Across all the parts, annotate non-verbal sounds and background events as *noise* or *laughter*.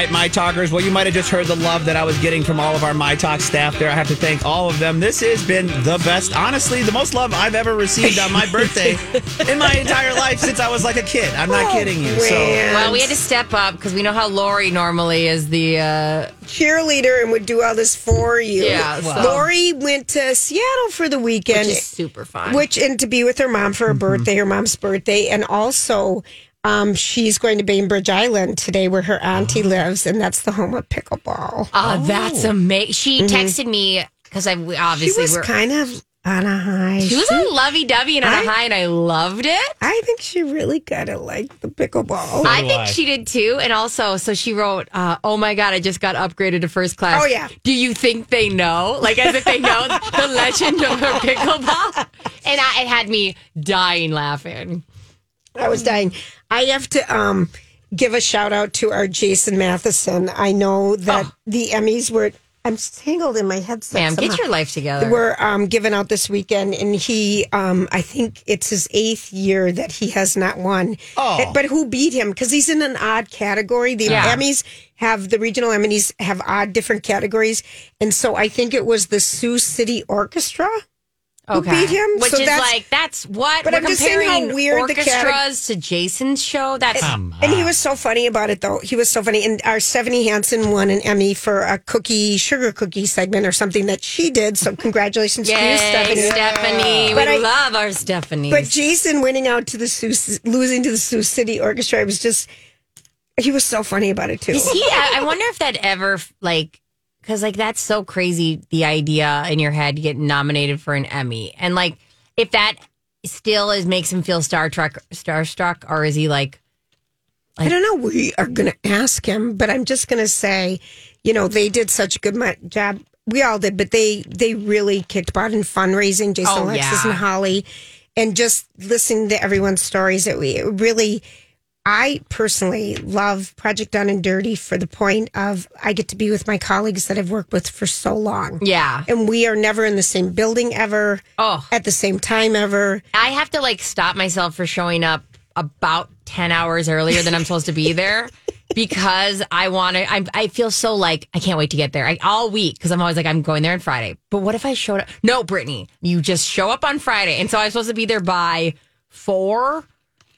Right, My Talkers. Well, you might have just heard the love that I was getting from all of our My Talk staff there. I have to thank all of them. This has been the best, honestly, the most love I've ever received on my *laughs* birthday in my entire life since I was like a kid. I'm not kidding you. So, Well, we had to step up because we know how Lori normally is the. Uh, cheerleader and would do all this for you. Yeah, so- Lori went to Seattle for the weekend, which is super fun. which and to be with her mom for her birthday, her mom's birthday, and also um, she's going to Bainbridge Island today, where her auntie lives, and that's the home of pickleball. Oh, that's amazing. She texted me because I we She obviously was were. kind of on a high. she was a lovey dovey and on I- a high, and I loved it. I think she really kind of liked the pickleball. I think I. she did too. And also, so she wrote, uh, Oh my God, I just got upgraded to first class. Oh, yeah. Do you think they know? Like, as if they know *laughs* the legend of her pickleball? *laughs* And I, it had me dying laughing. I was dying. I have to um, give a shout out to our Jason Matheson. I know that Oh. the Emmys were. I'm tangled in my headset. Ma'am, somehow. get your life together. were um, given out this weekend, and he, um, I think it's his eighth year that he has not won. Oh. But who beat him? Because he's in an odd category. The Yeah. Emmys have the regional Emmys have odd different categories, and so I think it was the Sioux City Orchestra. Who beat him. Which So is that's- like, that's what But we're I'm just saying how comparing weird the orchestras to Jason's show. That's And he was so funny about it, though. He was so funny. And our Stephanie Hansen won an Emmy for a cookie, sugar cookie segment or something that she did. So congratulations to you, Stephanie. Stephanie. But we I- love our Stephanie. But Jason winning out to the Sioux, losing to the Sioux City Orchestra, it was just, he was so funny about it too. Is he? I, I wonder if that ever like because like that's so crazy. The idea in your head to get nominated for an Emmy, and like if that still is makes him feel Star Trek starstruck, or is he like? I don't know. We are going to ask him, but I'm just going to say, you know, they did such a good job. We all did, but they they really kicked butt in fundraising. Jason, Oh, Alexis, yeah. and Holly, and just listening to everyone's stories. That we it really, I personally love Project Done and Dirty for the point of I get to be with my colleagues that I've worked with for so long. Yeah. and we are never in the same building ever. Oh. at the same time ever. I have to like stop myself for showing up about 10 hours earlier than I'm supposed to be there *laughs* because I want to. I, I feel so like I can't wait to get there I, all week because I'm always like, I'm going there on Friday. But what if I showed up? No, Brittany, you just show up on Friday. And so I'm supposed to be there by four.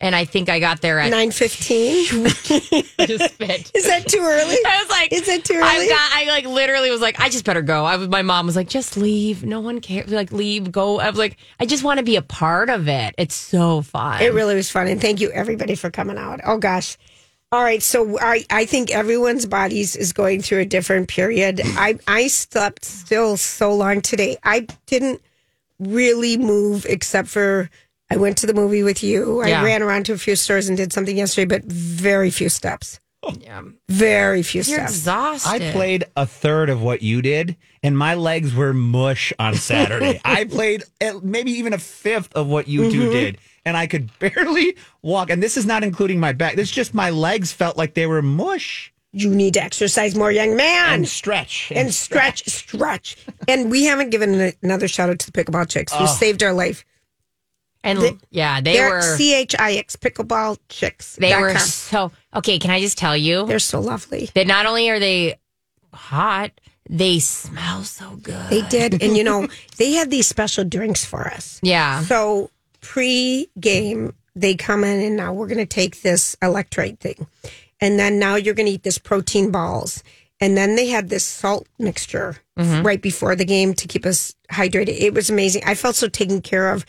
And I think I got there at Nine fifteen. *laughs* Is that too early? I was like, Is it too early? I got, I like literally was like, I just better go. I was, my mom was like, just leave. No one cares. Like, leave, go. I was like, I just want to be a part of it. It's so fun. It really was fun, and thank you everybody for coming out. Oh gosh. All right, so I, I think everyone's bodies is going through a different period. I I slept still so long today. I didn't really move except for I went to the movie with you. Yeah. I ran around to a few stores and did something yesterday, but very few steps. Yeah. Very few You're steps. exhausted. I played a third of what you did, and my legs were mush on Saturday. *laughs* I played maybe even a fifth of what you two mm-hmm. did, and I could *laughs* barely walk. And this is not including my back. This is just my legs felt like they were mush You need to exercise more, young man. and stretch and stretch, stretch. And we haven't given another shout out to the pickleball chicks who saved our life. And They- yeah, they They're were C H I X pickleball chicks. they were com. so okay. Can I just tell you They're so lovely. that not only are they hot, they smell so good. They did, and you know *laughs* they had these special drinks for us. Yeah. So pre-game, they come in, and now we're going to take this electrolyte thing, and then now you're going to eat this protein balls, and then they had this salt mixture Mm-hmm. right before the game to keep us hydrated. It was amazing. I felt so taken care of.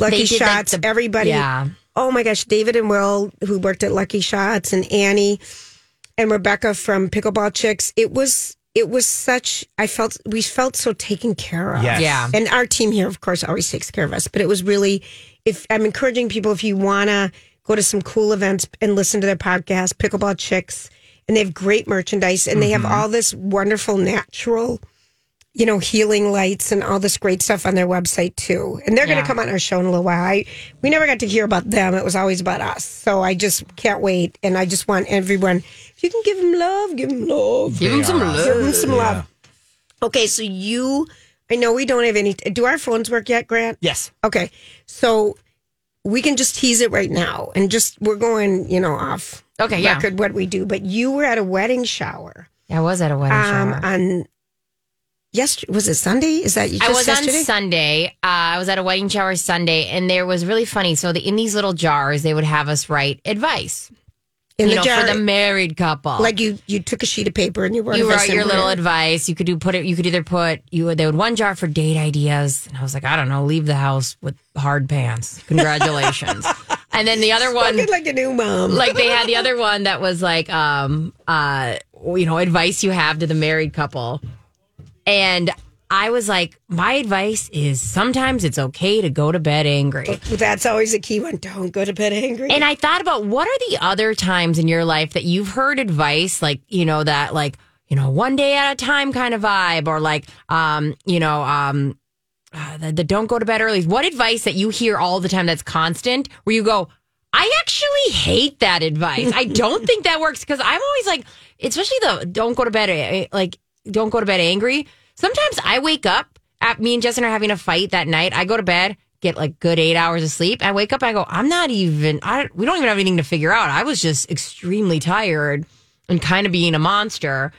Lucky They did, like, shots, the- everybody. yeah. Oh my gosh, David and Will, who worked at Lucky Shots, and Annie and Rebecca from Pickleball Chicks. It was it was such. I felt we felt so taken care of. Yes. Yeah. And our team here, of course, always takes care of us. But it was really, if I'm encouraging people, if you want to go to some cool events and listen to their podcast, Pickleball Chicks, and they have great merchandise, and they have mm-hmm. all this wonderful natural, you know, healing lights and all this great stuff on their website too. And they're going to come on our show in a little while. I we never got to hear about them; it was always about us. So I just can't wait, and I just want everyone. If you can give them love, give them love. Give him some love. Give them some love. Okay, so you, I know we don't have any. Do our phones work yet, Grant? Yes. Okay, so we can just tease it right now, and just we're going, you know, off Okay, yeah. record what we do. But you were at a wedding shower I was at a wedding um, shower. on yesterday. Was it Sunday? Is that you I was yesterday? on Sunday. Uh, I was at a wedding shower Sunday, and there was really funny. So the, in these little jars, they would have us write advice. in you the know, jar, for the married couple. like you you took a sheet of paper and you wrote you wrote your little advice. You could do put it. You could either put you. They would one jar for date ideas, and I was like, I don't know, leave the house with hard pants. Congratulations. *laughs* and then the other one, like a new mom. like they had the other one that was like, um, uh, you know, advice you have to the married couple, and I was like, my advice is sometimes it's okay to go to bed angry. That's always a key one. Don't go to bed angry. And I thought about what are the other times in your life that you've heard advice like, you know, that like, you know, one day at a time kind of vibe or like, um, you know, um, uh, the, the don't go to bed early. What advice that you hear all the time that's constant where you go, I actually hate that advice. I don't *laughs* think that works because I'm always like, especially the don't go to bed, eh, like, don't go to bed angry. Sometimes I wake up at me and Justin are having a fight that night. I go to bed, get like good eight hours of sleep. I wake up, I go, I'm not even, I, we don't even have anything to figure out. I was just extremely tired and kind of being a monster.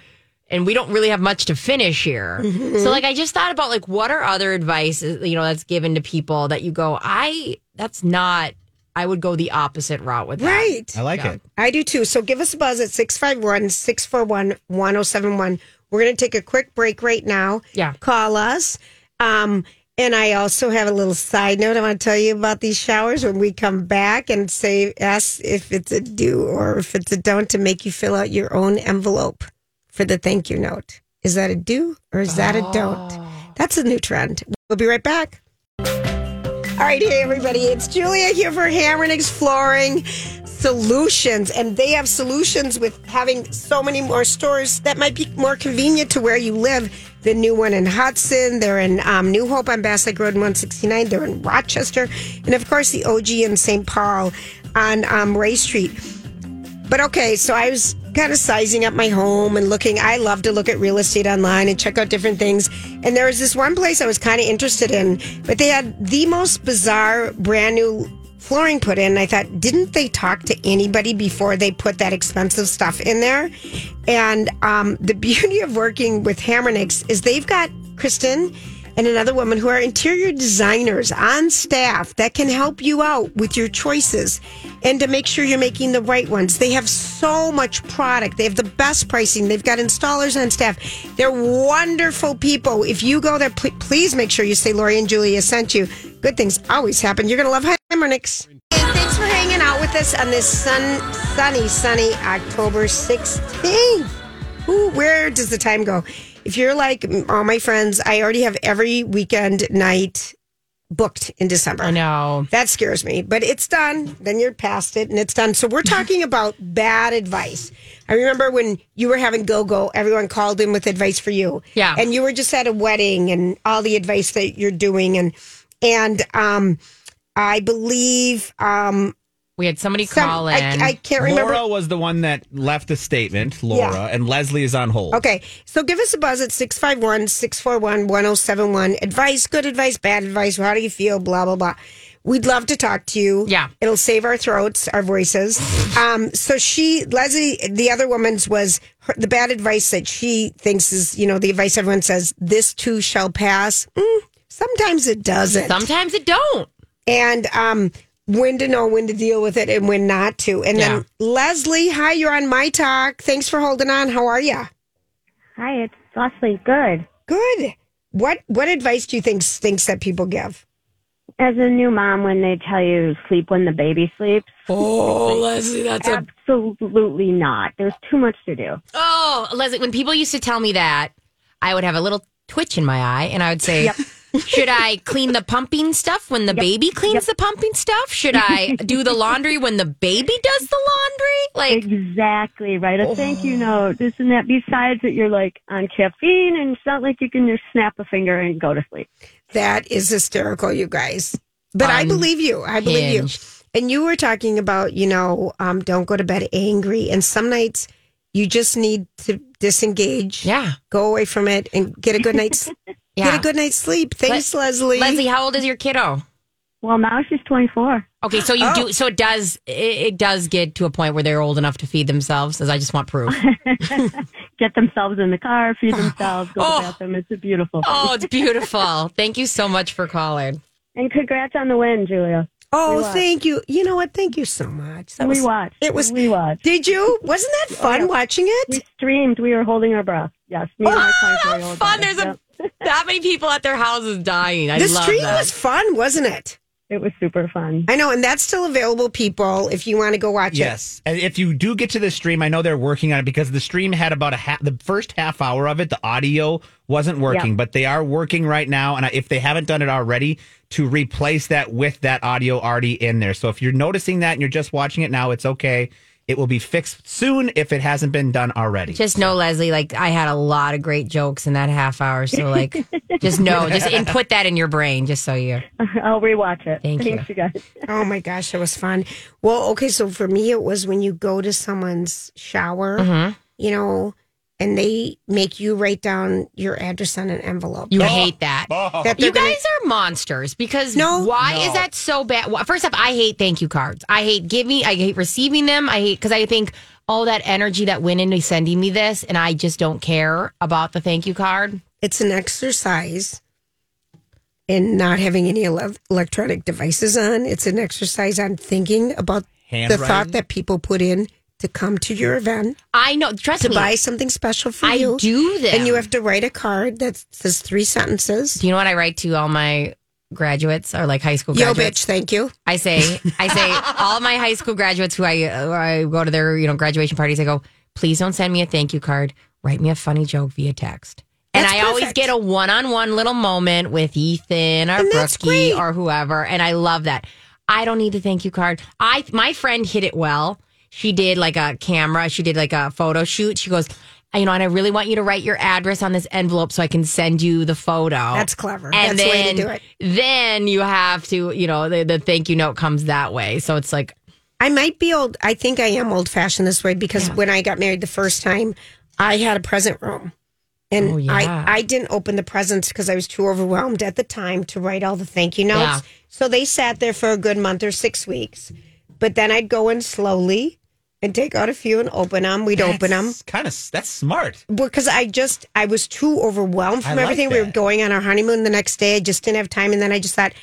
And we don't really have much to finish here. Mm-hmm. So, like, I just thought about like what are other advice you know that's given to people that you go, I that's not. I would go the opposite route with that. right. I like Yeah. it. I do too. So give us a buzz at 651 641 1071. We're going to take a quick break right now. Yeah. Call us. Um, and I also have a little side note I want to tell you about these showers when we come back and say, ask if it's a do or if it's a don't to make you fill out your own envelope for the thank you note. Is that a do or is that a don't? That's a new trend. We'll be right back. All right, hey everybody, it's Julia here for Hammer and Exploring Solutions, and they have solutions with having so many more stores that might be more convenient to where you live. The new one in Hudson, they're in um, New Hope on Bass Lake Road 169, they're in Rochester, and of course the OG in St. Paul on um, Ray Street. But okay, so I was kind of sizing up my home and looking. I love to look at real estate online and check out different things. And there was this one place I was kind of interested in, but they had the most bizarre brand new flooring put in. I thought, didn't they talk to anybody before they put that expensive stuff in there? And um, the *laughs* beauty of working with Hamernick's is they've got Kristen and another woman who are interior designers on staff that can help you out with your choices and to make sure you're making the right ones. They have so much product. They have the best pricing. They've got installers on staff. They're wonderful people. If you go there, pl- please make sure you say Lori and Julia sent you. Good things always happen. You're going to love Hamernick's. And thanks for hanging out with us on this sun, sunny, sunny October 16th. Ooh, where does the time go? If you're like all my friends, I already have every weekend night booked in December. I know. That scares me, but it's done. Then you're past it and it's done. So we're talking *laughs* about bad advice. I remember when you were having go go, everyone called in with advice for you. Yeah. And you were just at a wedding and all the advice that you're doing and and um I believe um We had somebody some- call in. I, I can't remember. Laura was the one that left the statement, Laura, Yeah. and Leslie is on hold. Okay, so give us a buzz at 651 641 1071. Advice, good advice, bad advice. How do you feel? Blah, blah, blah. We'd love to talk to you. Yeah. It'll save our throats, our voices. *laughs* um, so she, Leslie, the other woman's was her, the bad advice that she thinks is, you know, the advice everyone says, this too shall pass. Mm, sometimes it doesn't Sometimes it don't. And um, when to know when to deal with it and when not to. And then Leslie, hi, you're on my talk. Thanks for holding on. How are you? Hi, it's Leslie. Good. Good. What what advice do you think stinks that people give? As a new mom, when they tell you sleep when the baby sleeps, Oh, Leslie, that's a. absolutely not. There's too much to do. Oh, Leslie, when people used to tell me that, I would have a little twitch in my eye and I would say, Should I clean the pumping stuff when the baby cleans the pumping stuff? Should I do the laundry when the baby does the laundry? Like, Exactly. right. a thank Oh. you note, this and that. Besides that, you're like on caffeine, and it's not like you can just snap a finger and go to sleep. That is hysterical, you guys. But I believe you. I believe you. And you were talking about, you know, um, don't go to bed angry. And some nights you just need to disengage. yeah. Go away from it and get a good night's *laughs* Yeah. get a good night's sleep. Thanks, Leslie. Leslie, how old is your kiddo? Well, now she's 24. Okay, so you do. Oh. So it does. It, it does get to a point where they're old enough to feed themselves. As I just want proof. *laughs* Get themselves in the car, feed *laughs* oh. themselves, go to Oh. the bathroom. It's a beautiful thing. Oh, it's beautiful. Thank you so much for calling. And congrats on the win, Julia. Oh, thank you. You know what? Thank you so much. That we was watched. it was We watched. Did you? Wasn't that oh, fun watching it? We it? streamed. We were holding our breath. Yes, me and my Oh, 24 how fun! There's a that many people at their houses dying. I The love stream that. was fun, wasn't it? It was super fun. I know, and that's still available, people, if you want to go watch it. Yes, and if you do get to the stream, I know they're working on it because the stream had about a half, the first half hour of it, the audio wasn't working, Yeah. but they are working right now. And if they haven't done it already, to replace that with that audio already in there. So if you're noticing that and you're just watching it now, it's okay. It will be fixed soon if it hasn't been done already. Just know, Leslie, like I had a lot of great jokes in that half hour. So, like, *laughs* just know, just input that in your brain, just so you. *laughs* I'll rewatch it. Thank you. Thanks, you. guys. *laughs* Oh my gosh, it was fun. Well, okay, so for me, it was when you go to someone's shower, Mm-hmm. you know, and they make you write down your address on an envelope. You oh. hate that. Oh. that they're You gonna- guys are monsters because No. why is that so bad? Why- First off, I hate thank you cards. I hate giving, I hate receiving them. I hate because I think all that energy that went into sending me this, and I just don't care about the thank you card. it's an exercise in not having any ele- electronic devices on. It's an exercise on thinking about the thought that people put in to come to your event I know, trust to me. buy something special for I you. I do them. And you have to write a card that says three sentences. Do you know what I write to all my graduates or like high school graduates? Yo, bitch, thank you. I say, I say, *laughs* all my high school graduates who I, uh, I go to their, you know, graduation parties, I go, please don't send me a thank you card. Write me a funny joke via text. And That's I always get a one-on-one little moment with Ethan or Brookie or whoever, and I love that. I don't need a thank you card. I my friend hit it well. She did like a camera. She did like a photo shoot. She goes, you know, and I really want you to write your address on this envelope so I can send you the photo. That's clever. And That's the way then, to do it. then you have to, you know, the, the thank you note comes that way. So it's like, I might be old. I think I am old fashioned this way because when I got married the first time, I had a present room. And Oh, yeah. I, I didn't open the presents because I was too overwhelmed at the time to write all the thank you notes. Yeah. So they sat there for a good month or six weeks. But then I'd go in slowly and take out a few and open them. We'd open them Kind of that's smart. because I just I was too overwhelmed I from like everything. We were going on our honeymoon the next day. I just didn't have time, and then I just thought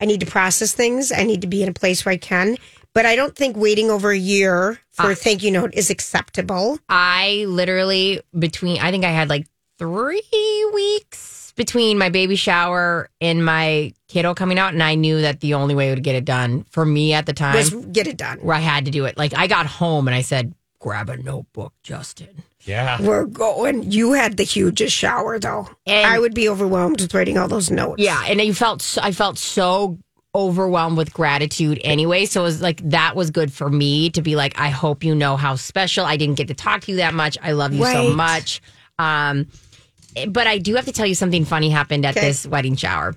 I need to process things. I need to be in a place where I can. But I don't think waiting over a year for a thank you note is acceptable. I literally between I think I had like three weeks between my baby shower and my kiddo coming out, and I knew that the only way to get it done for me at the time Was get it done. where I had to do it. Like I got home and I said, "Grab a notebook, Justin." Yeah. We're going. You had the hugest shower though. And- I would be overwhelmed with writing all those notes. Yeah, and you felt so, I felt so overwhelmed with gratitude anyway. So it was like that was good for me to be like, I hope you know how special. I didn't get to talk to you that much. I love you so much. Um, but I do have to tell you something funny happened at Okay. this wedding shower.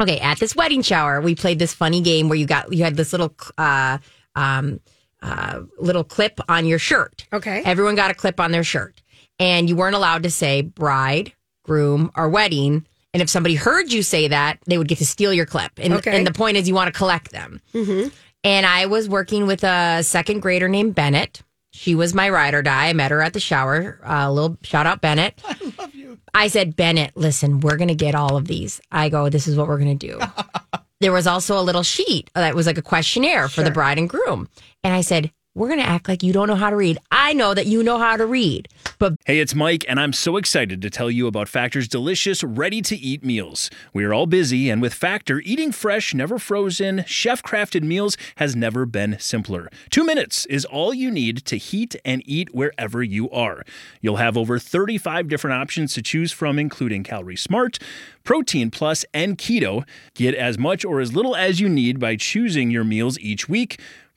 Okay, at this wedding shower, we played this funny game where you got you had this little uh um uh little clip on your shirt. Okay. Everyone got a clip on their shirt. And you weren't allowed to say bride, groom, or wedding. And if somebody heard you say that, they would get to steal your clip. And, Okay. and the point is, you want to collect them. Mm-hmm. And I was working with a second grader named Bennett. She was my ride or die. I met her at the shower. Uh, a little shout out, Bennett. *laughs* I love you. I said, Bennett, listen, we're going to get all of these. I go, this is what we're going to do. *laughs* there was also a little sheet that was like a questionnaire for the bride and groom. And I said, we're going to act like you don't know how to read. I know that you know how to read, but Hey, it's Mike, and I'm so excited to tell you about Factor's delicious, ready to eat meals. We are all busy, and with Factor, eating fresh, never frozen, chef crafted meals has never been simpler. Two minutes is all you need to heat and eat wherever you are. You'll have over 35 different options to choose from, including Calorie Smart, Protein Plus, and Keto. Get as much or as little as you need by choosing your meals each week.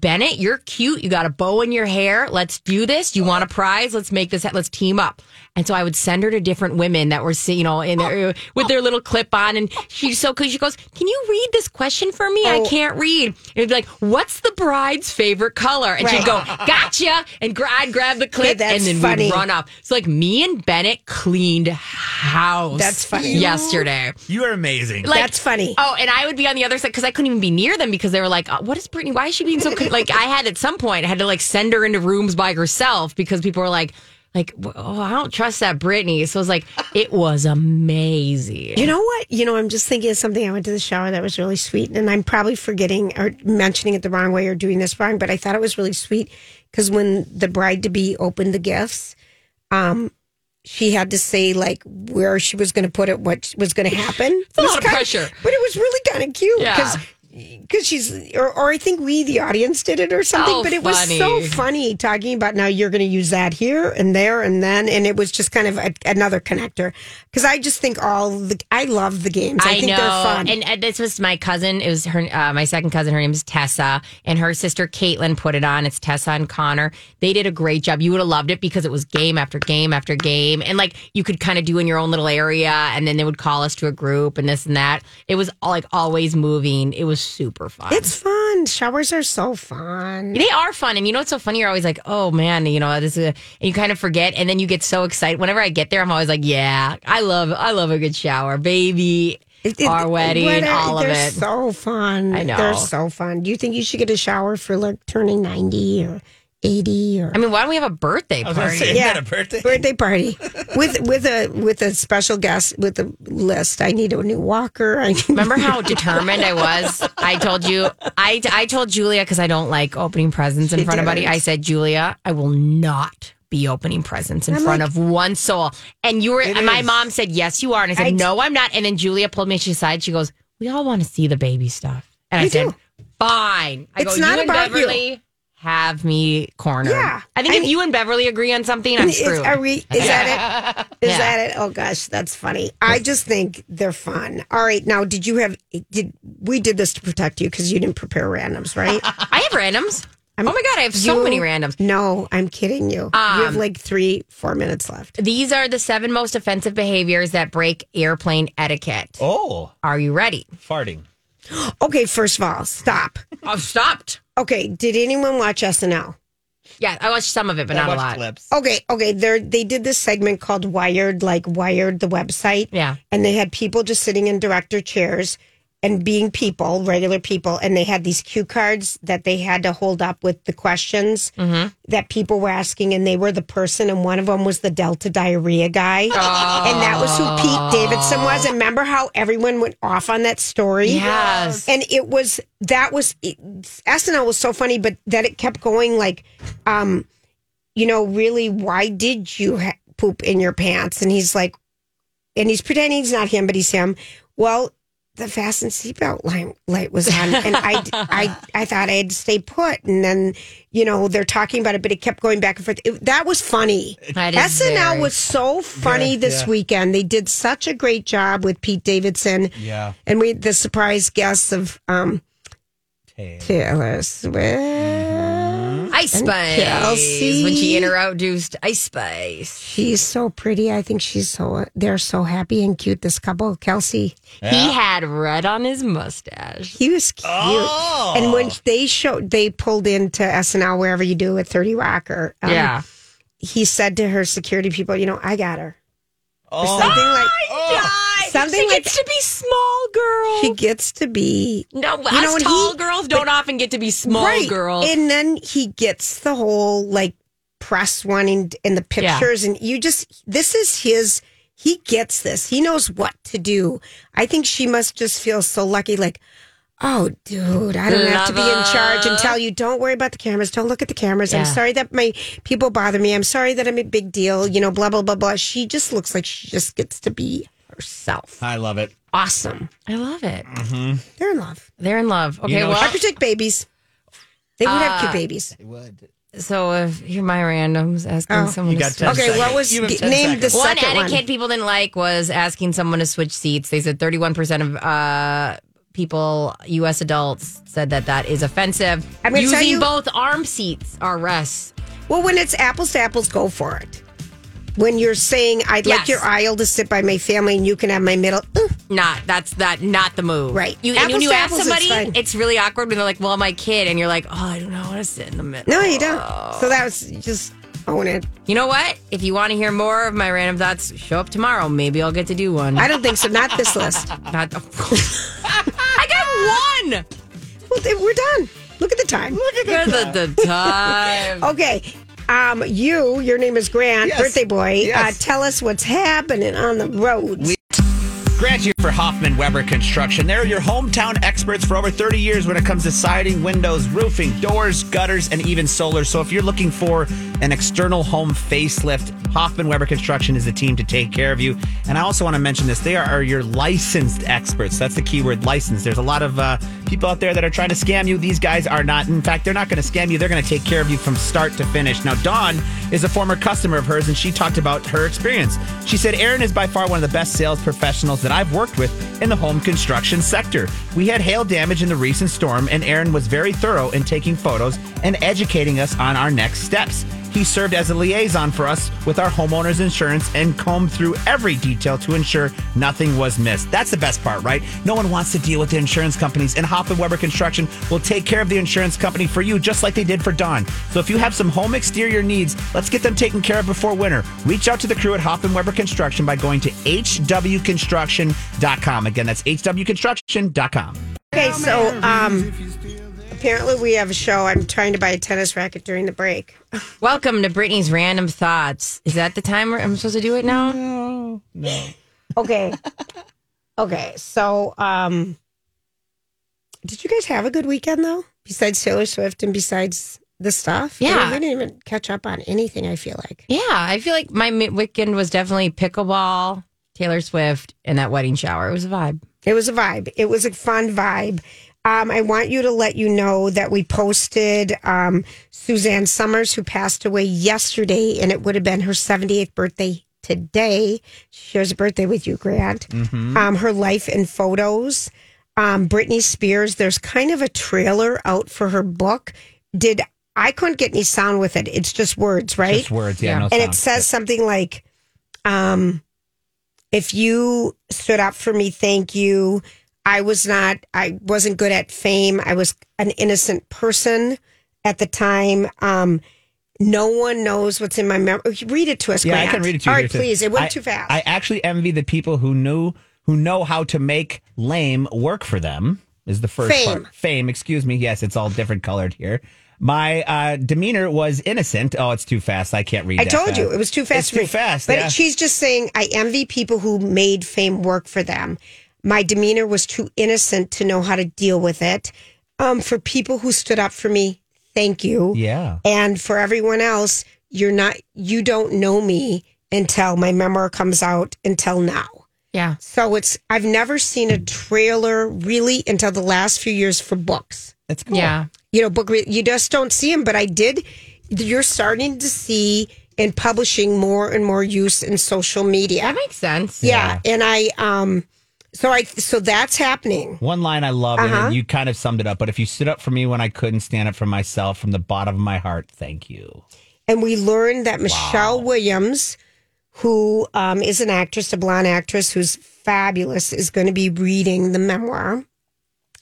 Bennett, you're cute. You got a bow in your hair. Let's do this. You want a prize? Let's make this. Let's team up. And so I would send her to different women that were, you know, in their with their little clip on, and she's so because she goes, "Can you read this question for me? I can't read." And it'd be like, "What's the bride's favorite color?" And she'd go, *laughs* "Gotcha!" And gra- I'd grab the clip, that's and then funny. we'd run off. So like me and Bennett cleaned house. That's funny. *laughs* Yesterday. You are amazing. Like- That's funny. Oh, and I would be on the other side because I couldn't even be near them because they were like, uh, "What is Brittany? Why is she being so con-? *laughs* like?" I had at some point I had to like send her into rooms by herself because people were like, "Like, oh, I don't trust that Brittany." So it was like, it was amazing. You know what? You know, I'm just thinking of something. I went to the shower that was really sweet, and I'm probably forgetting or mentioning it the wrong way or doing this wrong, but I thought it was really sweet because when the bride to be opened the gifts, um, she had to say like where she was going to put it, what was going to happen. It's a lot of pressure. but it was really kind of cute Yeah. Because. She's, or, or I think we, the audience, did it or something. Oh, but it was so funny talking about now you're going to use that here and there and then, and it was just kind of a, another connector. Because I just think all the, I love the games. I, I, think know, they're fun. and uh, this was my cousin. It was her, uh, my second cousin. Her name is Tessa, and her sister Caitlin put it on. It's Tessa and Connor. They did a great job. You would have loved it because it was game after game after game, and like you could kind of do in your own little area, and then they would call us to a group and this and that. It was all, like always moving. It was super fun. it's fun. Showers are so fun. They are fun, and you know what's so funny? You're always like, "Oh man, you know this is," a, and you kind of forget, and then you get so excited. Whenever I get there, I'm always like, "Yeah, I love, I love a good shower, baby." It- it- Our wedding, are- all of they're it. so fun. I know. They're so fun. Do you think you should get a shower for like turning 90 or 80 or I mean, why don't we have a birthday I was gonna party? say, is Yeah. a birthday? birthday party with with a with a special guest with a list? I need a new walker. I need Remember how *laughs* determined I was? I told you, I, I told Julia because I don't like opening presents in She front of anybody. I said, Julia, I will not be opening presents in I'm front like- of one soul. And you were, and my is. mom said, yes, you are. And I said, I- no, I'm not. And then Julia pulled me to the side. She goes, we all want to see the baby stuff. And I We said, do. fine. I It's go, not you and about you." Beverly have me cornered. Yeah. I think I if mean- you and Beverly agree on something, I'm Is, screwed. are we, is that it? *laughs* Is Yeah. that it? Oh gosh, that's funny. I just think they're fun. All right, now did you have? Did we did this to protect you because you didn't prepare randoms, right? *laughs* I have randoms. I'm, oh my God, I have so You- many randoms. No, I'm kidding you. you have Um, like three, four minutes left. These are the seven most offensive behaviors that break airplane etiquette. Oh, Are you ready? farting. *gasps* Okay, first of all, stop. I've stopped. Okay, did anyone watch SNL? Yeah, I watched some of it, but I not a watched lot. clips. Okay, okay. They they did this segment called Wired, like Wired, the website. Yeah. and they had people just sitting in director chairs and being people, regular people, and they had these cue cards that they had to hold up with the questions Mm-hmm. that people were asking, and they were the person, and one of them was the Delta diarrhea guy, and that was who Pete Davidson was. And remember how everyone went off on that story? Yes. and it was that was it, SNL was so funny, but that it kept going like, um, you know, really, why did you ha- poop in your pants? And he's like, and he's pretending he's not him, but he's him. Well, the fasten seatbelt light, light was on, and I, I, *laughs* I thought I had to stay put. And then, you know, they're talking about it, but it kept going back and forth. It, that was funny. That SNL very- was so funny Yeah, this yeah. weekend. They did such a great job with Pete Davidson. Yeah. And we the surprise guests of um, Taylor Swift. Ice Spice. Kelce. When she introduced Ice Spice. She's so pretty. I think she's so. They're so happy and cute. This couple, Kelce. He had red on his mustache. He was cute. Oh. And when they showed, they pulled into SNL wherever you do at Thirty Rock, or um, yeah. he said to her security people, "You know, I got her." Oh or Oh. something like oh. God, Something she like- gets to be small girl. she gets to be no, you us know, tall he- girls don't often get to be small right. girls. And then he gets the whole like press wanting in the pictures, and you just this is his. He gets this. He knows what to do. I think she must just feel so lucky. Like, oh, dude, I don't have to be in charge and tell you. Don't worry about the cameras. Don't look at the cameras. I'm sorry that my people bother me. I'm sorry that I'm a big deal. You know, blah blah blah blah. She just looks like she just gets to be herself. I love it. Awesome. I love it. They're in love. They're in love. Okay, know, well, I protect babies. They would have Uh, cute babies. They would. so if here are my randoms asking Oh. someone You to got switch 10 Okay, seconds. what was You have g- 10 name the seconds. One second etiquette one? people didn't like was asking someone to switch seats. They said 31% of uh, people, U.S. adults, said that that is offensive. I'm tell Using you- both arm seats are rest. Well, when it's apples to apples, go for it. When you're saying, I'd like your aisle to sit by my family and you can have my middle, uh, Not that's that not the move. Right. You, and Apples when you to ask apples, somebody, fine. it's, really awkward when they're like, "Well, my kid," and you're like, "Oh, I don't know, I want to sit in the middle." no, you don't. So that was just own it. You know what? If you want to hear more of my random thoughts, show up tomorrow. Maybe I'll get to do one. I don't think so. Not this list. *laughs* Not. *laughs* I got one. Well, then we're done. Look at the time. Look at the, the time. *laughs* Okay. Um, you, your name is Grant, Yes. birthday boy. Yes. Uh, tell us what's happening on the roads. Grant here for Hoffman Weber Construction. They're your hometown experts for over 30 years when it comes to siding, windows, roofing, doors, gutters, and even solar. So if you're looking for an external home facelift, Hoffman Weber Construction is the team to take care of you. And I also want to mention this they are, are your licensed experts. That's the keyword licensed. There's a lot of uh, people out there that are trying to scam you. These guys are not. In fact, they're not going to scam you. They're going to take care of you from start to finish. Now, Dawn is a former customer of hers, and she talked about her experience. She said, Aaron is by far one of the best sales professionals that I've worked with in the home construction sector. We had hail damage in the recent storm, and Aaron was very thorough in taking photos and educating us on our next steps. He served as a liaison for us with our homeowners insurance and combed through every detail to ensure nothing was missed. That's the best part, right? No one wants to deal with the insurance companies, and Hoffman Weber Construction will take care of the insurance company for you, just like they did for Don. So if you have some home exterior needs, let's get them taken care of before winter. Reach out to the crew at Hoffman Weber Construction by going to hwconstruction.com. Again, that's hwconstruction.com. Okay, so um, apparently we have a show. I'm trying to buy a tennis racket during the break. *laughs* Welcome to Brittany's random thoughts. Is that the time where I'm supposed to do it now? No. Okay. okay. So, um, did you guys have a good weekend though? Besides Taylor Swift and besides the stuff? I mean, Yeah. we didn't even catch up on anything, I feel like. Yeah, I feel like my weekend was definitely pickleball, Taylor Swift, and that wedding shower. It was a vibe. It was a vibe. It was a fun vibe. Um, I want you to let you know that we posted um, Suzanne Somers, who passed away yesterday, and it would have been her 78th birthday today. She shares a birthday with you, Grant. Um, her life and photos. Um, Britney Spears, there's kind of a trailer out for her book. Did I couldn't get any sound with it? It's just words, right? Just words, yeah. Yeah. No and sound. it says something like um if you stood up for me thank you i was not i wasn't good at fame i was an innocent person at the time um no one knows what's in my memory read it to us Yeah, Grant. I can read it to you. all right please it went I- too fast I actually envy the people who knew who know how to make lame work for them. Is the first Fame. part. Fame, excuse me. Yes, it's all different colored here. My uh, demeanor was innocent. Oh, it's too fast. I can't read. It. I told fast. you it was too fast It's too fast. But yeah. she's just saying I envy people who made fame work for them. My demeanor was too innocent to know how to deal with it. Um, for people who stood up for me, thank you. yeah. And for everyone else, you're not you don't know me until my memoir comes out until now. Yeah. So it's I've never seen a trailer really until the last few years for books. That's cool. Yeah. You know, book you just don't see them, but I did. You're starting to see in publishing more and more use in social media. That makes sense. yeah, and I um, so I so that's happening. One line I love, Uh-huh. and you kind of summed it up. But if you stood up for me when I couldn't stand up for myself from the bottom of my heart, thank you. and we learned that Michelle Williams, who um, is an actress, a blonde actress who's fabulous, is going to be reading the memoir.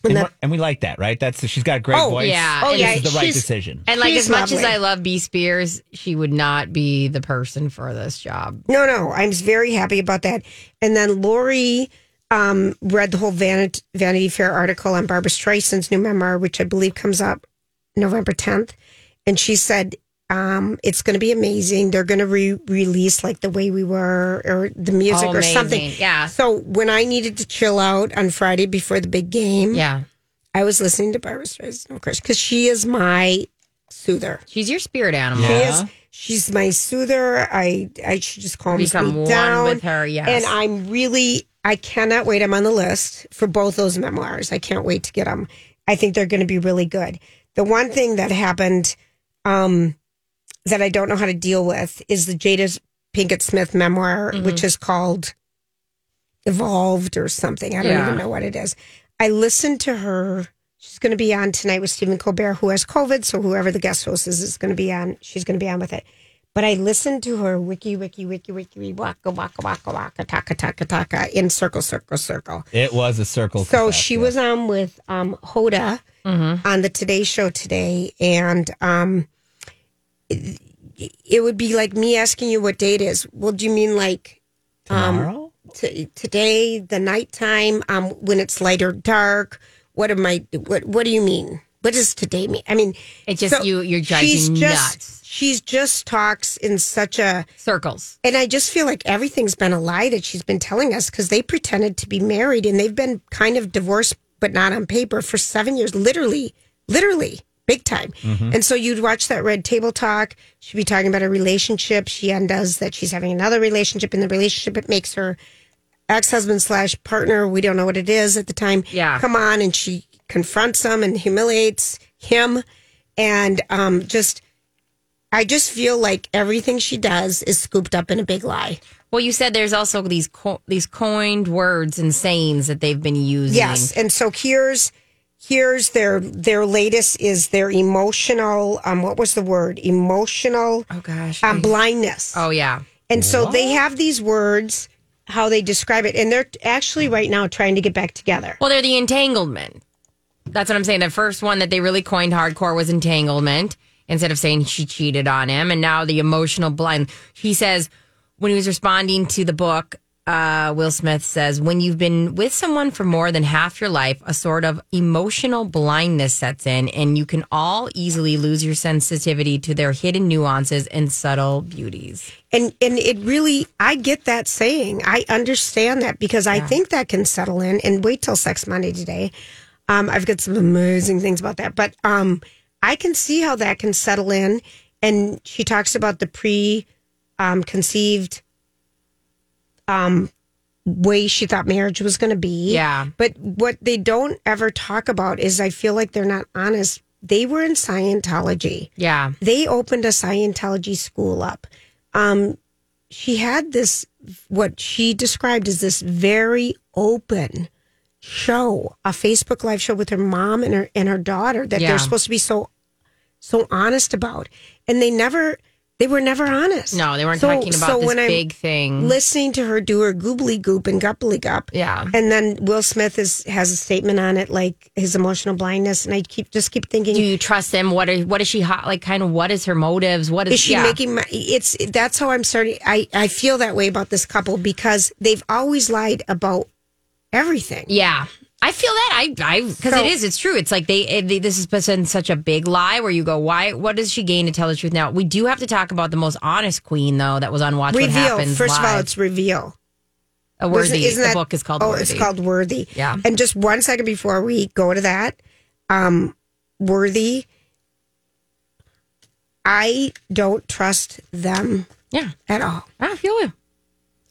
And, that- we're- and we like that, right? That's she's got a great Oh, voice. yeah. Oh, This yeah, is the right she's- decision. And like She's as much as. I love B Spears, she would not be the person for this job. No, no, I'm very happy about that. And then Lori um, read the whole Vanity, Vanity Fair article on Barbra Streisand's new memoir, which I believe comes up November 10th. And she said um, it's going to be amazing. They're going to re- release like the way we were or the music Oh, or something. Yeah. So when I needed to chill out on Friday before the big game, Yeah. I was listening to Barbara Streisand, of course, because she is my soother. She's your spirit animal. She is. She's my soother. I I she just calm Become me down with her, yes. And I'm really I cannot wait. I'm on the list for both those memoirs. I can't wait to get them. I think they're going to be really good. The one thing that happened um, that I don't know how to deal with is the Jada Pinkett Smith memoir, Mm-hmm. which is called Evolved or something. I don't Yeah. even know what it is. I listened to her. She's going to be on tonight with Stephen Colbert, who has COVID. So whoever the guest host is, is going to be on. She's going to be on with it. But I listened to her wiki, wiki, wiki, wiki, waka, waka, waka, waka, taka, taka, taka, in circle, circle, circle. It was a circle. So success, she yeah. was on with um, Hoda on the Today Show today, and um, it, it would be like me asking you what date is. Well, do you mean like tomorrow. t- today, the nighttime, um, when it's light or dark? What am I? What What do you mean? What does today mean? I mean, It just you you're driving she's nuts. just she's just talks in such a Circles. and I just feel like everything's been a lie that she's been telling us because they pretended to be married and they've been kind of divorced, but not on paper for seven years, literally, literally, big time. Mm-hmm. And so you'd watch that red table talk. She'd be talking about a relationship. She undoes that she's having another relationship. In the relationship, it makes her ex husband slash partner. We don't know what it is at the time. Yeah. Come on. And she confronts him and humiliates him. And um, just, I just feel like everything she does is scooped up in a big lie. Well, you said there's also these co- these coined words and sayings that they've been using. Yes, and so here's here's their their latest is their emotional um what was the word emotional Oh gosh. um, blindness. oh yeah. And so they have these words how they describe it and they're actually right now trying to get back together. Well, they're the entanglement. That's what I'm saying. The first one that they really coined hardcore was entanglement instead of saying she cheated on him. And now the emotional blind. He says, when he was responding to the book, uh, Will Smith says, when you've been with someone for more than half your life, a sort of emotional blindness sets in, and you can all easily lose your sensitivity to their hidden nuances and subtle beauties. And and it really I get that saying. I understand that because I think that can settle in and wait till Sex Monday today. Um, I've got some amazing things about that. But um, I can see how that can settle in. And she talks about the pre um, conceived um, way she thought marriage was going to be. Yeah. But what they don't ever talk about is I feel like they're not honest. They were in Scientology Yeah. they opened a Scientology school up. Um, she had this, what she described as this very open show, a Facebook live show with her mom and her and her daughter that Yeah. they're supposed to be so so honest about, and they never, they were never honest. No, they weren't So- talking about so this when I'm big thing. Listening to her do her goobly goop and gupply gup, Yeah. and then Will Smith is has a statement on it like his emotional blindness, and I keep just keep thinking, Do you trust him? What are what is she hot like? Kind of what is her motives? What is, is she yeah. making my, it's that's how i'm starting i i feel that way about this couple because they've always lied about everything. Yeah. I feel that. I I because So- it is it's true. It's like they, it, they this has been such a big lie where you go why what does she gain to tell the truth? Now we do have to talk about the most honest queen though that was on Watch What reveal. Happens first of all it's reveal. A worthy. Isn't the book is called oh worthy. it's called worthy. Yeah. and just one second before we go to that um worthy i don't trust them yeah. at all. I feel you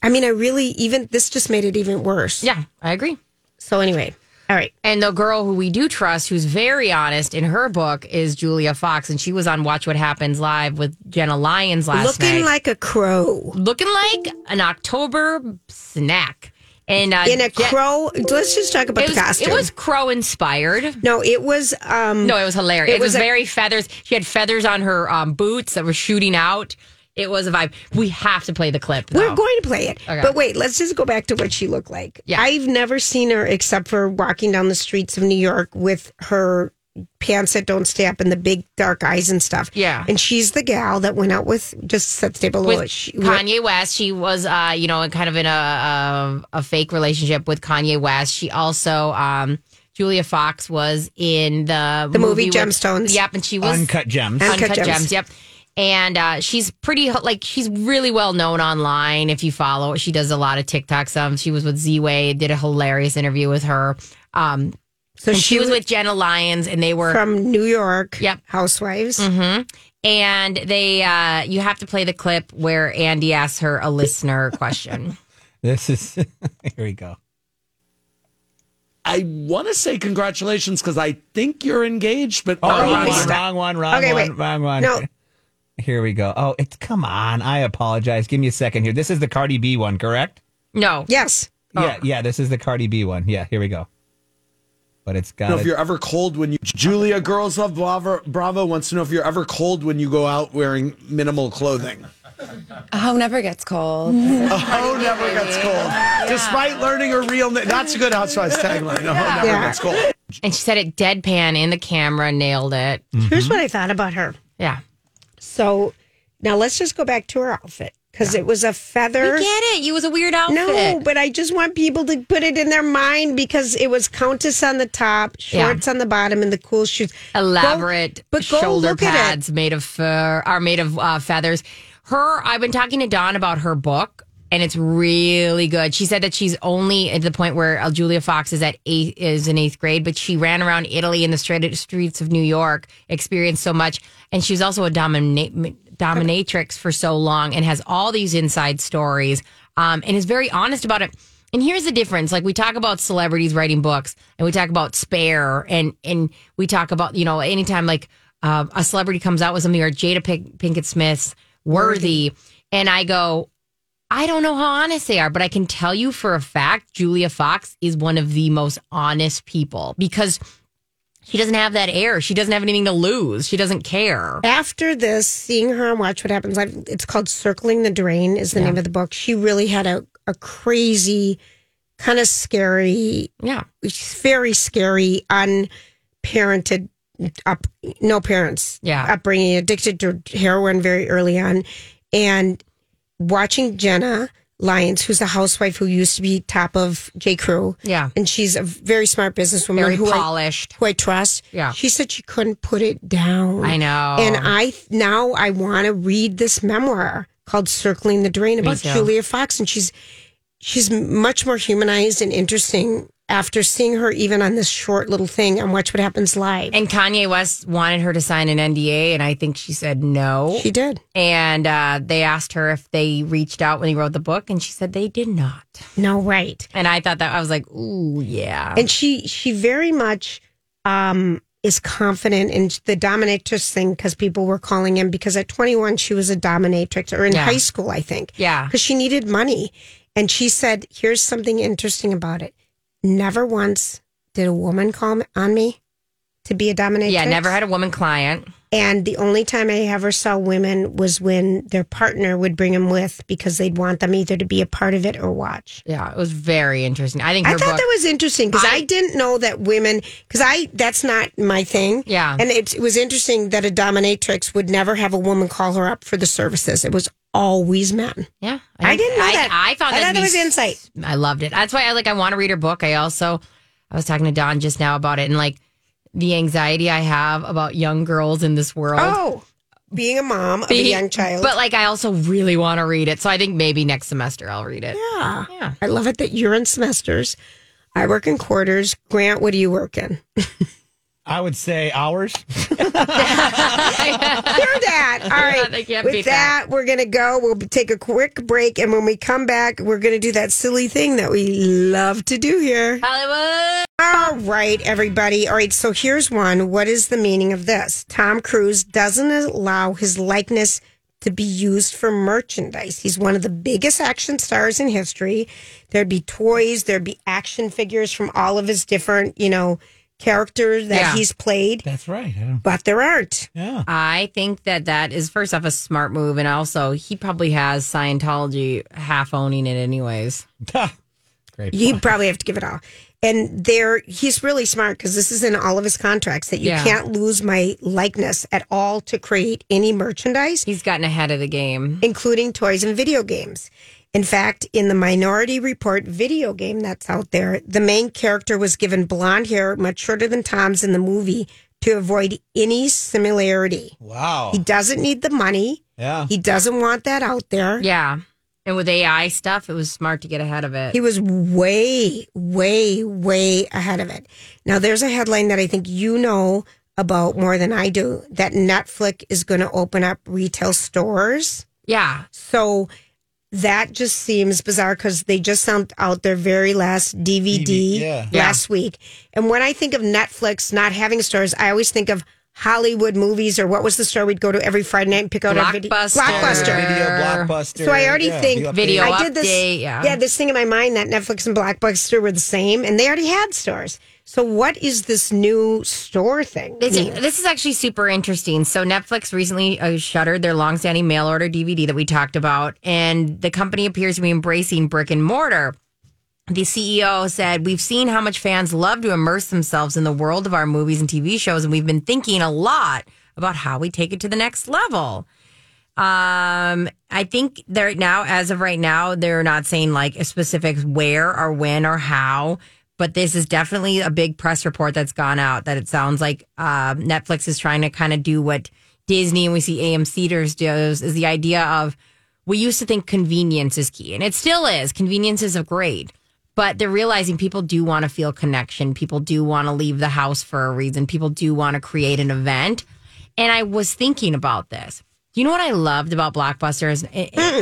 I mean, I really even this just made it even worse. Yeah, I agree. So anyway, all right. And the girl who we do trust, who's very honest in her book, is Julia Fox, and she was on Watch What Happens live with Jenna Lyons last Looking night, looking like a crow. looking like an October snack. And uh, In a crow. Let's just talk about it the was, costume. it was crow inspired. no, it was um No, it was hilarious. It It, was, was a- very feathers. She had feathers on her um, boots that were shooting out. It was a vibe. We have to play the clip. We're going to play it. Okay. But wait, let's just go back to what she looked like. Yeah. I've never seen her except for walking down the streets of New York with her pants that don't stay up and the big dark eyes and stuff. Yeah. And she's the gal that went out with just set stable with she, Kanye West. She was, uh, you know, kind of in a, a a fake relationship with Kanye West. She also, um, Julia Fox was in the The movie with- Gemstones. Yep, and she was Uncut gems. Uncut Uncut, Gems. Gems. Yep. And uh, she's pretty like she's really well known online. If you follow, she does a lot of TikTok stuff. She was with Z Way, did a hilarious interview with her. Um, So she she was was with Jenna Lyons, and they were from New York. Yep. Housewives. Mhm. And they, uh, you have to play the clip where Andy asks her a listener *laughs* question. This is *laughs* here we go. I want to say congratulations because I think you're engaged, but Oh, no, wrong, it's one, wrong one, wrong Okay, one, wait. wrong one. No. Here we go. Oh, it's come on. I apologize. Give me a second here. This is the Cardi B one, correct? No. Yes. Oh. Yeah, yeah. This is the Cardi B one. Yeah, here we go. But it's got. know if you're ever cold when you Julia Girls Love Bravo, Bravo wants to know if you're ever cold when you go out wearing minimal clothing. A hoe never gets cold. A hoe never gets cold, despite learning her real name. That's a good Housewives tagline. A hoe never Yeah. gets cold. And she said it deadpan in the camera, nailed it. Here's mm-hmm. what I thought about her. Yeah. So now let's just go back to her outfit because it was a feather. I get it. You was a weird outfit. No, but I just want people to put it in their mind because it was Countess on the top, shorts on the bottom, and the cool shoes. elaborate Go- but go shoulder look at it. pads made of fur are made of uh, feathers. Her, I've been talking to Dawn about her book, and it's really good. She said that she's only at the point where Julia Fox is at eight, is in eighth grade, but she ran around Italy in the streets of New York, experienced so much, and she was also a domina- dominatrix for so long, and has all these inside stories, um, and is very honest about it. And here's the difference. Like we talk about celebrities writing books and we talk about spare and, and we talk about, you know, anytime like uh, a celebrity comes out with something or Jada Pink- Pinkett Smith's worthy. And I go, I don't know how honest they are, but I can tell you for a fact, Julia Fox is one of the most honest people because she doesn't have that air. She doesn't have anything to lose. She doesn't care. After this, seeing her on Watch What Happens Live, it's called Circling the Drain, is the name of the book. She really had a, a crazy, kind of scary, Yeah. very scary, unparented, up, no parents, Yeah. upbringing, addicted to heroin very early on. And watching Jenna Lyons, who's a housewife who used to be top of J. Crew. Yeah. And she's a very smart businesswoman Very who polished. I, who I trust. Yeah. She said she couldn't put it down. I know. And I now I want to read this memoir called "Circling the Drain" about. Julia Fox, and she's she's much more humanized and interesting after seeing her even on this short little thing on Watch What Happens Live. And Kanye West wanted her to sign an NDA, and I think she said no. she did. And uh, they asked her if they reached out when he wrote the book, and she said they did not. No, right. And I thought that I was like, ooh, yeah. And she she very much um is confident in the dominatrix thing because people were calling him because at 21 she was a dominatrix or in Yeah. high school I think. Yeah. Because she needed money. And she said, here's something interesting about it. Never once did a woman call on me to be a dominatrix. yeah, never had a woman client. And the only time I ever saw women was when their partner would bring them with because they'd want them either to be a part of it or watch. Yeah, it was very interesting. I think I thought book. that was interesting because I, I- didn't know that women because I that's not my thing. Yeah. and it, it was interesting that a dominatrix would never have a woman call her up for the services. It was always men. yeah, I didn't know I, that. I thought I that that was insight. I loved it. That's why I like. I want to read her book. I also, I was talking to Don just now about it, and like the anxiety I have about young girls in this world. Oh, being a mom of a young child. But like, I also really want to read it. So I think maybe next semester I'll read it. yeah. Yeah. I love it that you're in semesters. I work in quarters. Grant, what do you work in? *laughs* I would say hours. *laughs* Hear that. All right. They can't With beat that, we're going to go. We'll take a quick break. And when we come back, we're going to do that silly thing that we love to do here. Hollywood. All right, everybody. All right. So here's one. What is the meaning of this? Tom Cruise doesn't allow his likeness to be used for merchandise. He's one of the biggest action stars in history. There'd be toys, there'd be action figures from all of his different, you know, characters that Yeah. he's played, That's right. I don't- but there aren't. Yeah. I think that that is first off a smart move, and also he probably has Scientology half owning it anyways. *laughs* Great. You probably have to give it all. And there, he's really smart because this is in all of his contracts that you Yeah. can't lose my likeness at all to create any merchandise, He's gotten ahead of the game. including toys and video games. In fact, in the Minority Report video game that's out there, the main character was given blonde hair, much shorter than Tom's in the movie, to avoid any similarity. Wow. He doesn't need the money. Yeah. He doesn't want that out there. Yeah, and with AI stuff, it was smart to get ahead of it. He was way, way, way ahead of it. Now, there's a headline that I think you know about more than I do that Netflix is going to open up retail stores. yeah, So that just seems bizarre because they just sent out their very last DVD DV yeah. last week. And when I think of Netflix not having stores, I always think of Hollywood movies or what was the store we'd go to every Friday night and pick out our video. Blockbuster. Blockbuster. Video blockbuster. So I already Yeah, think Video I did this. update, yeah. yeah, this thing in my mind that Netflix and Blockbuster were the same, and they already had stores. So what is this new store thing? This, this is actually super interesting. So Netflix recently uh, shuttered their longstanding mail order DVD that we talked about, and the company appears to be embracing brick and mortar. The CEO said, We've seen how much fans love to immerse themselves in the world of our movies and TV shows, and we've been thinking a lot about how we take it to the next level. Um, I think they're now, as of right now, they're not saying like a specific where or when or how, but this is definitely a big press report that's gone out that it sounds like uh, Netflix is trying to kind of do what Disney and we see AMC does is the idea of we used to think convenience is key, and it still is. Convenience is a great, but they're realizing people do want to feel connection. People do want to leave the house for a reason. People do want to create an event. And I was thinking about this. You know what I loved about Blockbuster as,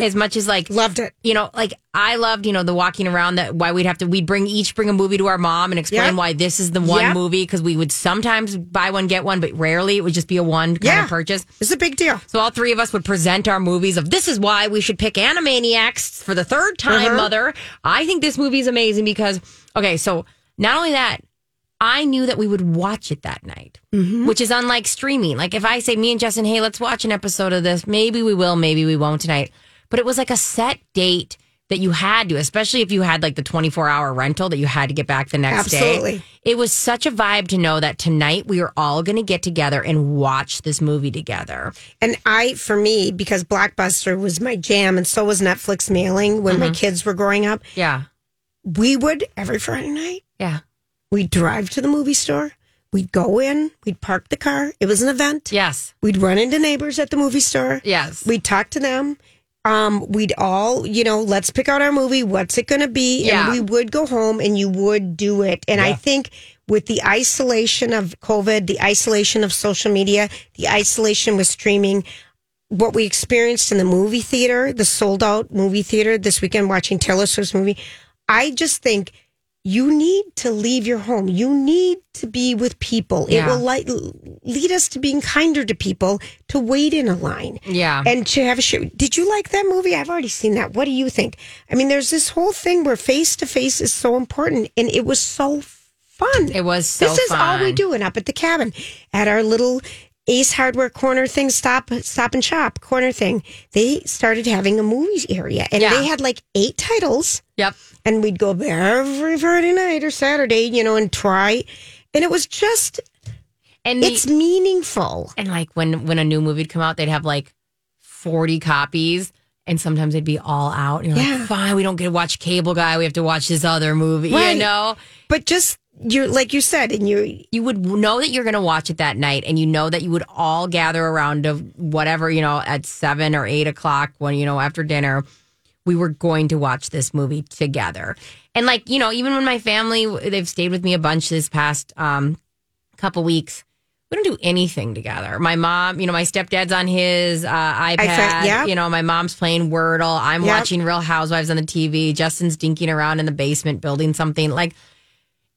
as much as like Loved it. you know, like I loved, you know, the walking around that why we'd have to, we'd bring each bring a movie to our mom and explain Yep. why this is the one Yep. movie because we would sometimes buy one, get one, but rarely it would just be a one kind Yeah. of purchase. It's a big deal. So all three of us would present our movies of this is why we should pick Animaniacs for the third time, Uh-huh. mother. I think this movie is amazing because, okay, so not only that, I knew that we would watch it that night, Mm-hmm. which is unlike streaming. Like if I say, me and Justin, hey, let's watch an episode of this, maybe we will, maybe we won't tonight. But it was like a set date that you had to, especially if you had like the 24 hour rental that you had to get back the next day. Absolutely. It was such a vibe to know that tonight we are all going to get together and watch this movie together. And I, for me, because Blockbuster was my jam, and so was Netflix mailing when my kids were growing up. Yeah. We would every Friday night. Yeah. We'd drive to the movie store. We'd go in. We'd park the car. It was an event. Yes. We'd run into neighbors at the movie store. Yes. We'd talk to them. Um, we'd all, you know, let's pick out our movie. What's it going to be? Yeah. And we would go home and you would do it. And I think with the isolation of COVID, the isolation of social media, the isolation with streaming, what we experienced in the movie theater, the sold out movie theater this weekend watching Taylor Swift's movie, I just think you need to leave your home. You need to be with people. It will like lead us to being kinder to people to wait in a line Yeah. and to have a show. Did you like that movie? I've already seen that. What do you think? I mean, there's this whole thing where face to face is so important, and it was so fun. It was so This is all we do, and up at the cabin at our little Ace Hardware corner thing, stop, stop and shop corner thing. They started having a movies area, and Yeah. they had like eight titles Yep. and we'd go there every Friday night or Saturday, you know, and try. And it was just, And the- it's meaningful. and like when when a new movie'd come out, they'd have like forty copies, and sometimes they'd be all out. And you're Yeah. like, fine, we don't get to watch Cable Guy. We have to watch this other movie. Right. You know, But just, you're like you said, and you, you would know that you're going to watch it that night, and you know that you would all gather around of whatever you know at seven or eight o'clock when you know after dinner. We were going to watch this movie together, and like you know, even when my family they've stayed with me a bunch this past um, couple weeks. We don't do anything together. My mom, you know, my stepdad's on his uh, iPad. iPad, yep. You know, my mom's playing Wordle. I'm Yep. watching Real Housewives on the TV. Justin's dinking around in the basement building something. Like,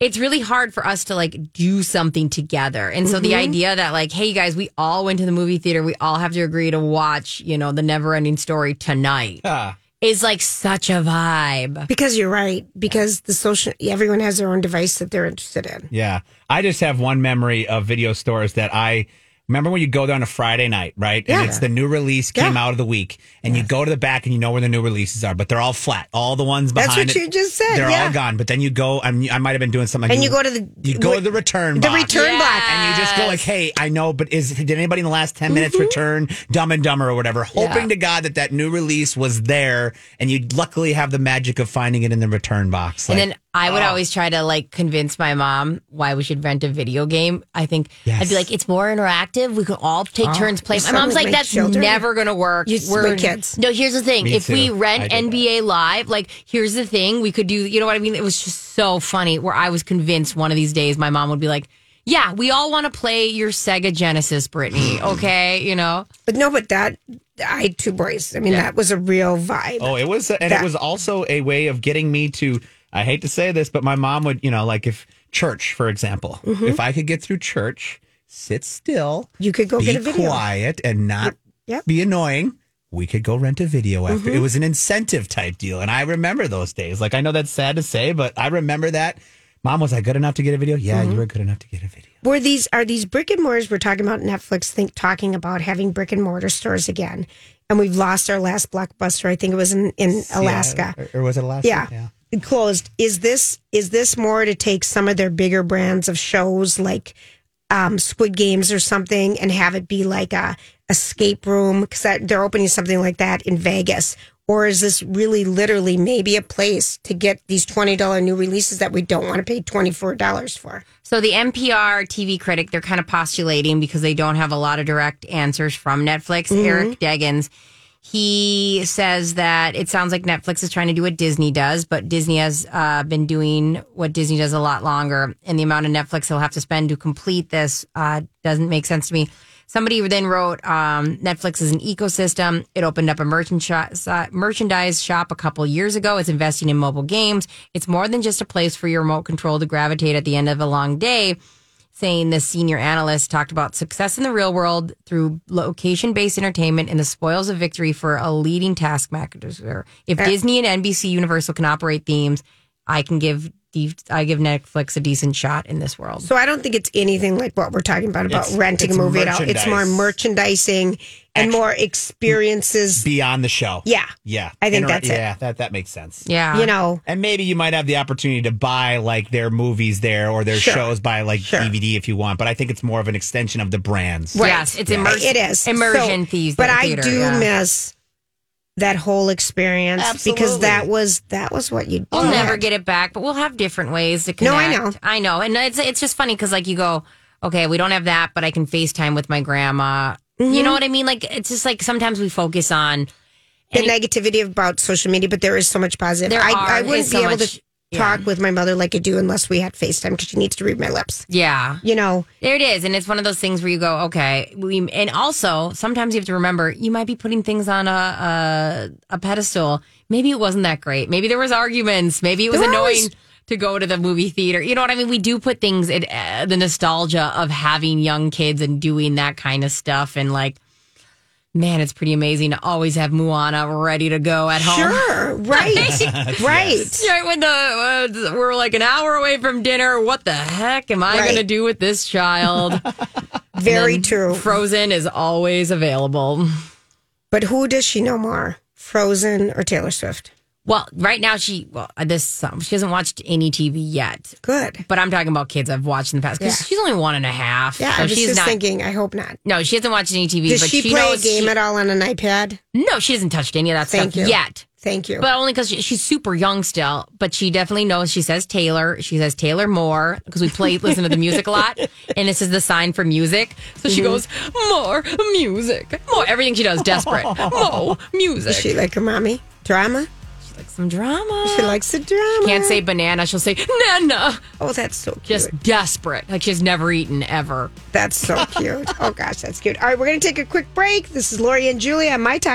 it's really hard for us to like do something together. And so the Mm-hmm. idea that like, hey guys, we all went to the movie theater, we all have to agree to watch, you know, the never ending story tonight Ah. is like such a vibe. Because you're right. Because the social, everyone has their own device that they're interested in. Yeah. I just have one memory of video stores that I remember when you go there on a Friday night, right? Yeah. And it's the new release came Yeah. out of the week, and you go to the back and you know where the new releases are, but they're all flat. All the ones behind. That's what it, you just said, They're yeah. all gone. But then you go, I'm, I might have been doing something. And you go to the- you go to the return box. The box. return box. And you just go like, hey, I know, but is did anybody in the last 10 minutes Mm-hmm. return Dumb and Dumber or whatever? Hoping to God that that new release was there, and you luckily have the magic of finding it in the return box. and then I would oh. always try to like convince my mom why we should rent a video game. I think I'd be like, it's more interactive. We can all take turns playing. My mom's like, that's children. never going to work. You- my kids. No, here's the thing. Me if we too. rent I did that. NBA Live, like, here's the thing. We could do, you know what I mean? It was just so funny where I was convinced one of these days my mom would be like, yeah, we all want to play your Sega Genesis, Brittany. *laughs* Okay. You know? But no, but that, I had two boys. I mean, that was a real vibe. Oh, it was, and That- it was also a way of getting me to. I hate to say this, but my mom would, you know, like if church, for example, Mm-hmm. if I could get through church, sit still, You could go be get a video. quiet, and not Yep. Mm-hmm. be annoying. We could go rent a video after. It was an incentive type deal, and I remember those days. Like I know that's sad to say, but I remember that. Mom was I good enough to get a video? Yeah, Mm-hmm. you were good enough to get a video. Were these are these brick and mortars? We're talking about Netflix. Think talking about having brick and mortar stores again, and we've lost our last blockbuster. I think it was in in Alaska. Yeah, or, or was it Alaska? Yeah. It closed. Is this is this more to take some of their bigger brands of shows like um, Squid Games or something and have it be like a escape room because they're opening something like that in Vegas? Or is this really literally maybe a place to get these twenty dollar new releases that we don't want to pay twenty four dollars for? So the NPR TV critic, they're kind of postulating because they don't have a lot of direct answers from Netflix. Eric Deggans, he says that it sounds like Netflix is trying to do what Disney does, but Disney has uh, been doing what Disney does a lot longer, and the amount of Netflix they'll have to spend to complete this uh, doesn't make sense to me. Somebody then wrote, um, Netflix is an ecosystem. It opened up a merchandise, uh, merchandise shop a couple years ago. It's investing in mobile games. It's more than just a place for your remote control to gravitate at the end of a long day. Saying the senior analyst talked about success in the real world through location based entertainment and the spoils of victory for a leading taskmaster. If Disney and NBC Universal can operate themes, I can give I give Netflix a decent shot in this world. So I don't think it's anything like what we're talking about about It's- renting it's a movie at all. It's more merchandising and more experiences. Beyond the show. Yeah. Yeah. I think Inter- that's it. Yeah, that, that makes sense. Yeah. You know, And maybe you might have the opportunity to buy like their movies there or their Sure. shows by like Sure. DVD if you want. But I think it's more of an extension of the brands. Right. Yes, it's immersion. it is immersion So- thieves. But I theater, do yeah. miss that whole experience because that was that was what you. We'll never get it back, but we'll have different ways to connect. No. I know. I know, and it's it's just funny because like you go, okay, we don't have that, but I can FaceTime with my grandma. You Mm-hmm. know what I mean? Like it's just like sometimes we focus on the negativity about social media, but there is so much positive. There I, are- I wouldn't be so able much- to talk with my mother like I do unless we had FaceTime because she needs to read my lips. yeah. You know, There it is, and it's one of those things where you go, okay. We and also sometimes you have to remember you might be putting things on a a, a pedestal. Maybe it wasn't that great. Maybe there was arguments. Maybe it was There annoying was- to go to the movie theater. You know what I mean? We do put things in uh, the nostalgia of having young kids and doing that kind of stuff, and like. Man, it's pretty amazing to always have Moana ready to go at home. sure, *laughs* right, *laughs* right. Right when the uh, we're like an hour away from dinner, what the heck am I Right. going to do with this child? *laughs* Very true. Frozen is always available. But who does she know more, Frozen or Taylor Swift? Well, right now she well this um, she hasn't watched any TV yet. Good. But I'm talking about kids I've watched in the past because Yeah. she's only one and a half. Yeah, so I was she's just not. thinking. I hope not. no, she hasn't watched any TV. Does but she, she play a game she- at all on an iPad? No, she hasn't touched any of that Thank stuff you. yet. Thank you. But only because she, she's super young still. But she definitely knows. She says Taylor. She says Taylor Moore because we play listen to the music a lot, *laughs* and this is the sign for music. So she Mm-hmm. goes more music, more everything she does. Desperate, more music. *laughs* Is she like her mommy? Drama? Like some drama. She likes the drama. Can't say banana. She'll say nana. Oh, that's so cute. Just desperate. Like she's never eaten ever. That's so cute. oh gosh, that's cute. All right, we're gonna take a quick break. This is Lori and Julia on My Talk.